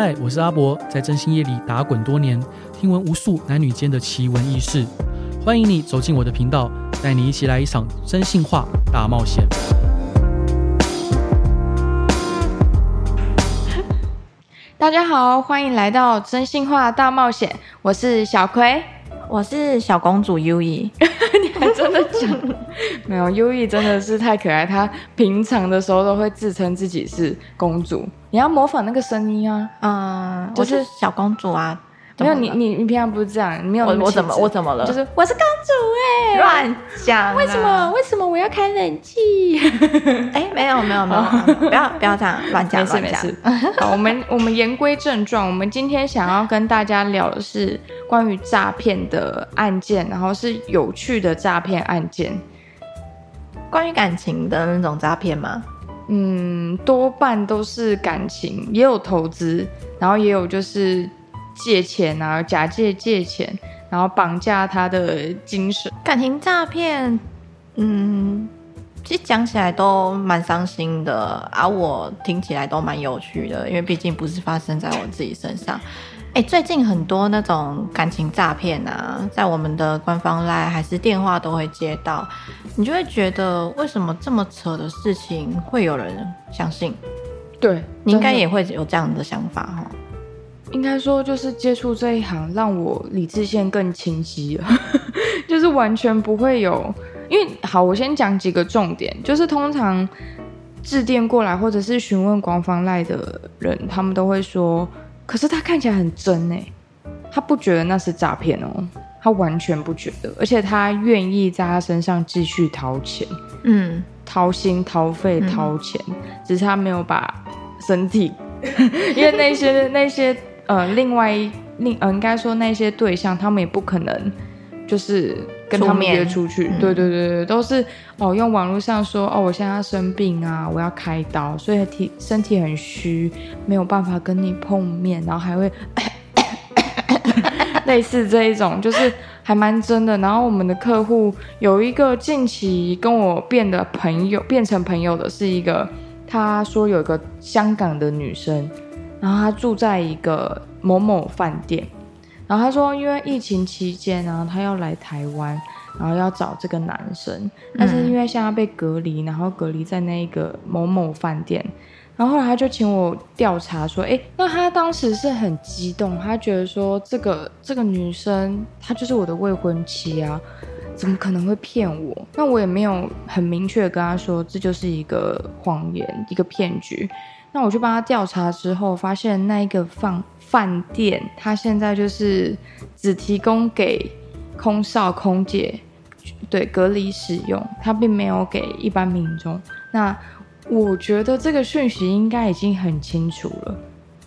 嗨，我是阿博，在真心夜里打滚多年，听闻无数男女间的奇闻异事。欢迎你走进我的频道，带你一起来一场真心话大冒险。大家好，欢迎来到真心话大冒险，我是小葵。我是小公主 U E，你还真的讲 没有？U E 真的是太可爱，她平常的时候都会自称自己是公主。你要模仿那个声音啊，嗯，就是、我是小公主啊。没有你，你你平常不是这样，你没有我我怎么我怎么了？就是我是公主哎、欸，乱讲。为什么为什么我要开冷气？哎、欸，没有没有没有，不要不要这样乱讲乱讲。好，我们我们言归正传，我们今天想要跟大家聊的是关于诈骗的案件，然后是有趣的诈骗案件。关于感情的那种诈骗吗？嗯，多半都是感情，也有投资，然后也有就是。借钱啊，假借借钱，然后绑架他的精神，感情诈骗，嗯，其实讲起来都蛮伤心的啊，我听起来都蛮有趣的，因为毕竟不是发生在我自己身上。哎，最近很多那种感情诈骗啊，在我们的官方 LINE 还是电话都会接到，你就会觉得为什么这么扯的事情会有人相信？对，你应该也会有这样的想法哈。应该说，就是接触这一行，让我理智线更清晰了，就是完全不会有。因为好，我先讲几个重点，就是通常致电过来或者是询问官方 LINE 的人，他们都会说，可是他看起来很真哎，他不觉得那是诈骗哦，他完全不觉得，而且他愿意在他身上继续掏钱，嗯，掏心掏肺掏钱，嗯，只是他没有把身体，因为那些那些。呃，另外另呃，应该说那些对象，他们也不可能就是跟他们约出去，对对对对，都是哦，用网络上说哦，我现在要生病啊，我要开刀，所以体身体很虚，没有办法跟你碰面，然后还会 类似这一种，就是还蛮真的。然后我们的客户有一个近期跟我变的朋友，变成朋友的是一个，他说有一个香港的女生。然后他住在一个某某饭店，然后他说，因为疫情期间，然后他要来台湾，然后要找这个男生，但是因为现在被隔离，然后隔离在那个某某饭店，然后后来他就请我调查说，哎，那他当时是很激动，他觉得说这个这个女生她就是我的未婚妻啊，怎么可能会骗我？那我也没有很明确的跟他说，这就是一个谎言，一个骗局。那我去帮他调查之后，发现那一个饭饭店，他现在就是只提供给空少、空姐，对，隔离使用，他并没有给一般民众。那我觉得这个讯息应该已经很清楚了。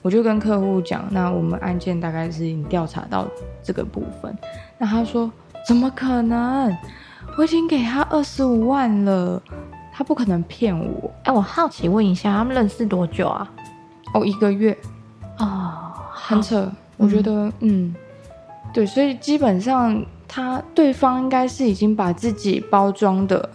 我就跟客户讲，那我们案件大概是已经调查到这个部分。那他说怎么可能？我已经给他二十五万了。他不可能骗我。哎、欸，我好奇问一下，他们认识多久啊？哦，一个月。哦，很扯。我觉得，嗯，嗯，对，所以基本上他对方应该是已经把自己包装的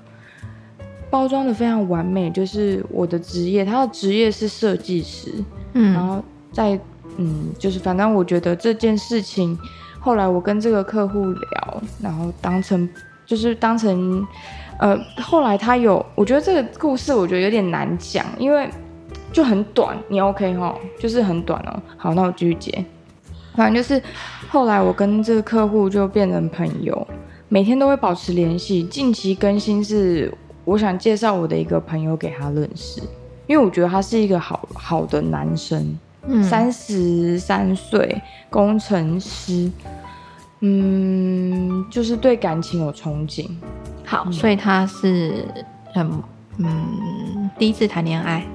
包装的非常完美，就是我的职业，他的职业是设计师。嗯，然后在嗯，就是反正我觉得这件事情，后来我跟这个客户聊，然后当成就是当成。呃，后来他有，我觉得这个故事我觉得有点难讲，因为就很短。你 OK 哈？就是很短哦。好，那我继续接。反正就是后来我跟这个客户就变成朋友，每天都会保持联系。近期更新是我想介绍我的一个朋友给他认识，因为我觉得他是一个好好的男生，三十三岁，工程师，嗯，就是对感情有憧憬。好，嗯、所以他是很嗯第一次谈恋爱，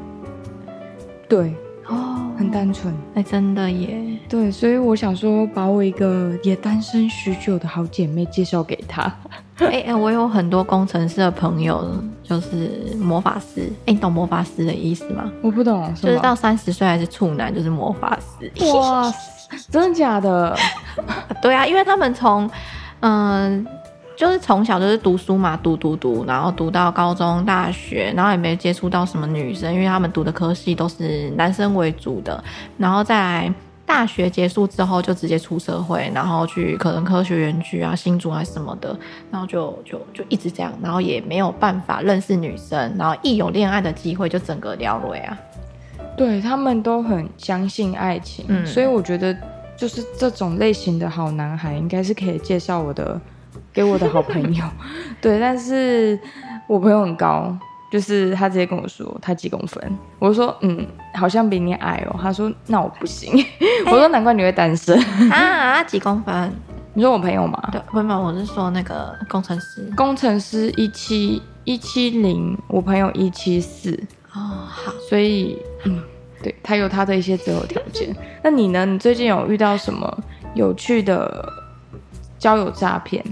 对哦，很单纯，哎、欸，真的耶，对，所以我想说把我一个也单身许久的好姐妹介绍给他。哎 哎、欸欸，我有很多工程师的朋友，就是魔法师。哎、欸，你懂魔法师的意思吗？我不懂，就是到三十岁还是处男就是魔法师。哇，真的假的？对啊，因为他们从嗯。就是从小就是读书嘛，读读读，然后读到高中、大学，然后也没接触到什么女生，因为他们读的科系都是男生为主的。然后在大学结束之后，就直接出社会，然后去可能科学园区啊、新竹啊什么的，然后就就就一直这样，然后也没有办法认识女生，然后一有恋爱的机会就整个掉落啊。对，他们都很相信爱情，嗯，所以我觉得就是这种类型的好男孩，应该是可以介绍我的。给我的好朋友，对，但是我朋友很高，就是他直接跟我说他几公分，我说嗯，好像比你矮哦，他说那我不行，欸、我说难怪你会单身。啊，几公分？你说我朋友吗？对，不是，我是说那个工程师，工程师一七一七零，我朋友一七四，哦，好，所以嗯，对他有他的一些择偶条件，那你呢？你最近有遇到什么有趣的交友诈骗？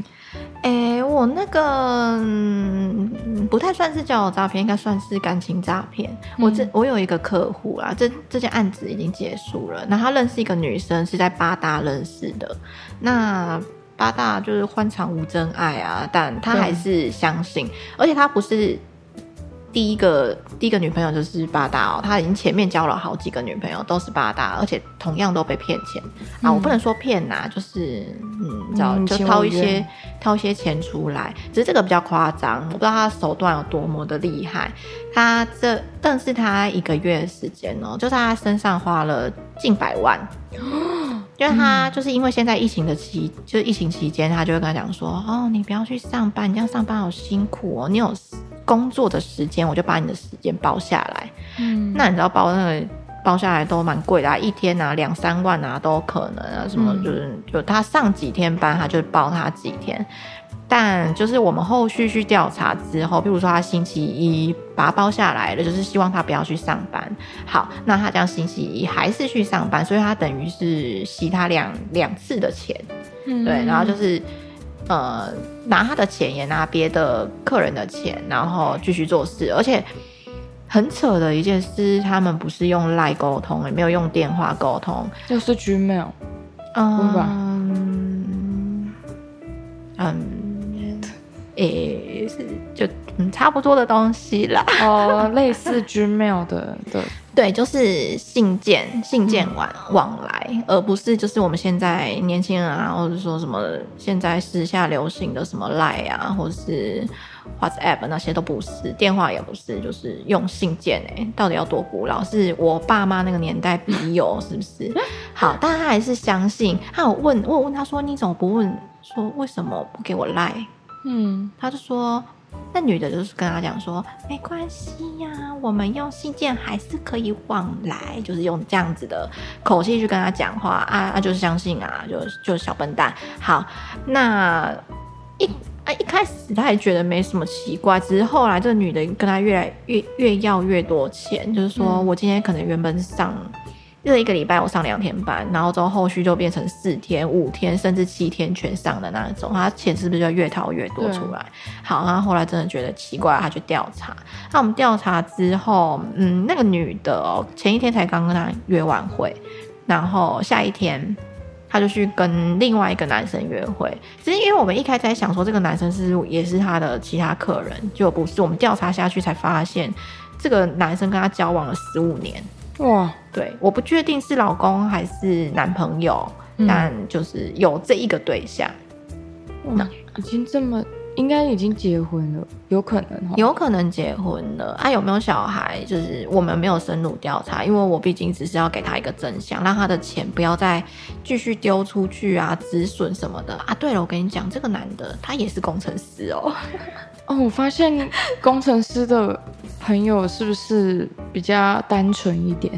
我那个、嗯、不太算是交友诈骗，应该算是感情诈骗。嗯、我这我有一个客户啦，这这件案子已经结束了。那他认识一个女生，是在八大认识的。那八大就是欢场无真爱啊，但他还是相信，而且他不是。第一个第一个女朋友就是八大哦，他已经前面交了好几个女朋友，都是八大，而且同样都被骗钱、嗯、啊！我不能说骗呐、啊，就是嗯，你知道就掏一些掏一些钱出来，只是这个比较夸张，我不知道他手段有多么的厉害。他这但是他一个月的时间哦，就在他身上花了近百万，因为他就是因为现在疫情的期，就是疫情期间，他就会跟他讲说：“哦，你不要去上班，你这样上班好辛苦哦，你有。”工作的时间，我就把你的时间包下来。嗯，那你知道包那个包下来都蛮贵的啊，一天啊两三万啊都可能啊。什么就是、嗯、就他上几天班，他就包他几天。但就是我们后续去调查之后，比如说他星期一把他包下来了，就是希望他不要去上班。好，那他这样星期一还是去上班，所以他等于是吸他两两次的钱。嗯，对，然后就是。呃，拿他的钱也拿别的客人的钱，然后继续做事，而且很扯的一件事，他们不是用 LINE 沟通，也没有用电话沟通，就是 Gmail，嗯，嗯，嗯，也是就嗯差不多的东西啦，哦，类似 Gmail 的的。对，就是信件，信件往往来，嗯、而不是就是我们现在年轻人啊，或者说什么现在时下流行的什么 Line 啊，或者是 WhatsApp 那些都不是，电话也不是，就是用信件哎，到底要多古老？是我爸妈那个年代笔友是不是？好，但他还是相信，他有问，我有问他说，你怎么不问说为什么不给我 Line？嗯，他就说。那女的就是跟他讲说，没关系呀、啊，我们用信件还是可以往来，就是用这样子的口气去跟他讲话啊啊，就是相信啊，就就是小笨蛋。好，那一啊一开始他还觉得没什么奇怪，只是后来这个女的跟他越来越越要越多钱，就是说我今天可能原本上。这一个礼拜我上两天班，然后之后后续就变成四天、五天，甚至七天全上的那种，他钱是不是就越掏越多出来？好，他后后来真的觉得奇怪，他去调查。那我们调查之后，嗯，那个女的哦，前一天才刚跟他约完会，然后下一天他就去跟另外一个男生约会。只是因为我们一开始在想说这个男生是也是他的其他客人，就不是。我们调查下去才发现，这个男生跟他交往了十五年。哇，对，我不确定是老公还是男朋友，嗯、但就是有这一个对象。那已经这么，应该已经结婚了，有可能，有可能结婚了。啊，有没有小孩？就是我们没有深入调查，因为我毕竟只是要给他一个真相，让他的钱不要再继续丢出去啊，止损什么的啊。对了，我跟你讲，这个男的他也是工程师哦。哦，我发现工程师的。朋友是不是比较单纯一点？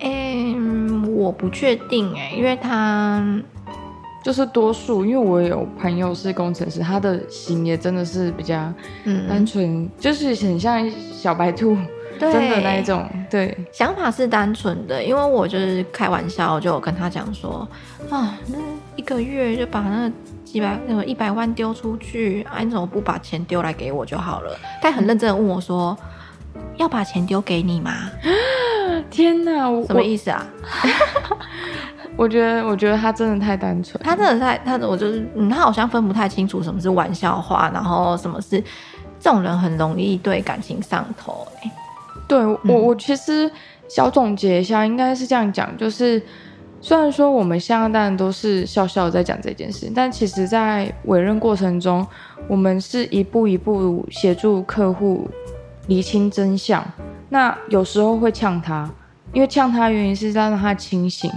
嗯，我不确定哎，因为他就是多数，因为我有朋友是工程师，他的型也真的是比较单纯，嗯、就是很像小白兔，真的那一种。对，想法是单纯的，因为我就是开玩笑，就有跟他讲说啊，那一个月就把那几百那个一百万丢出去，啊，你怎么不把钱丢来给我就好了？他很认真的问我说。要把钱丢给你吗？天哪，我什么意思啊？我觉得，我觉得他真的太单纯，他真的太他，我就是嗯，他好像分不太清楚什么是玩笑话，然后什么是这种人很容易对感情上头、欸。哎，对我，我其实小总结一下，应该是这样讲，就是虽然说我们现在当然都是笑笑在讲这件事，但其实在委任过程中，我们是一步一步协助客户厘清真相。那有时候会呛他，因为呛他原因是让他清醒。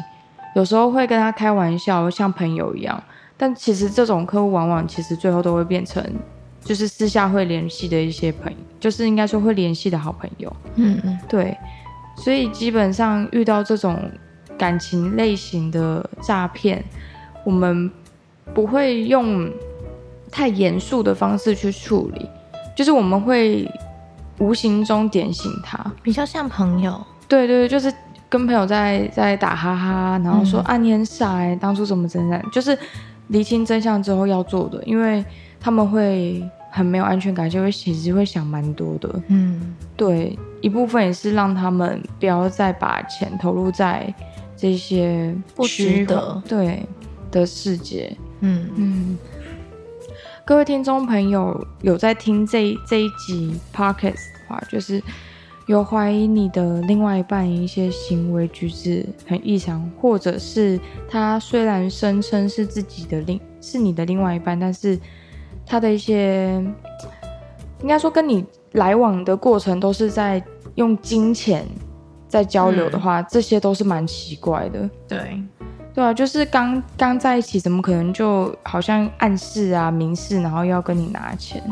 有时候会跟他开玩笑，像朋友一样，但其实这种客户往往其实最后都会变成，就是私下会联系的一些朋友，就是应该说会联系的好朋友。嗯嗯，对，所以基本上遇到这种感情类型的诈骗，我们不会用太严肃的方式去处理，就是我们会无形中点醒他，比较像朋友。对对对，就是。跟朋友在在打哈哈，然后说、嗯、啊你很傻哎，当初怎么怎样，就是厘清真相之后要做的，因为他们会很没有安全感，就会其实会想蛮多的。嗯，对，一部分也是让他们不要再把钱投入在这些不值得对的世界。嗯嗯，各位听众朋友有在听这这一集 Podcast 的话，就是。有怀疑你的另外一半一些行为举止很异常，或者是他虽然声称是自己的另是你的另外一半，但是他的一些应该说跟你来往的过程都是在用金钱在交流的话，嗯、这些都是蛮奇怪的。对，对啊，就是刚刚在一起，怎么可能就好像暗示啊、明示，然后要跟你拿钱？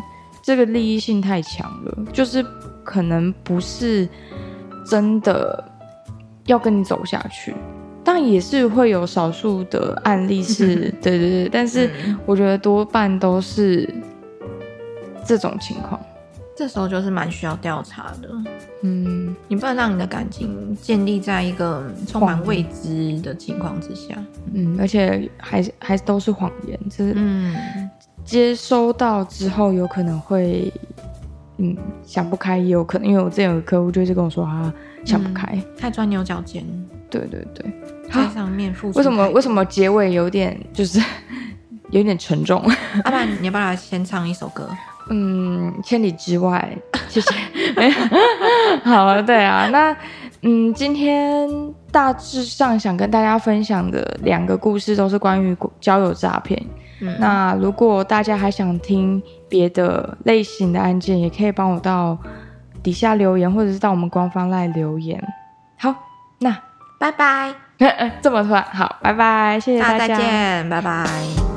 这个利益性太强了，就是。可能不是真的要跟你走下去，但也是会有少数的案例是，对对对，但是我觉得多半都是这种情况。这时候就是蛮需要调查的，嗯，你不能让你的感情建立在一个充满未知的情况之下，嗯，而且还还都是谎言，就是嗯，接收到之后有可能会。嗯，想不开也有可能，因为我之前有个客户就是跟我说他想不开，嗯、太钻牛角尖。对对对，在上面付出。为什么为什么结尾有点就是 有点沉重？阿爸，你要不要来先唱一首歌？嗯，千里之外，谢谢。好了，对啊，那嗯，今天大致上想跟大家分享的两个故事都是关于交友诈骗。嗯、那如果大家还想听别的类型的案件，也可以帮我到底下留言，或者是到我们官方来留言。好，那拜拜。这么突然，好，拜拜，谢谢大家，再见，拜拜。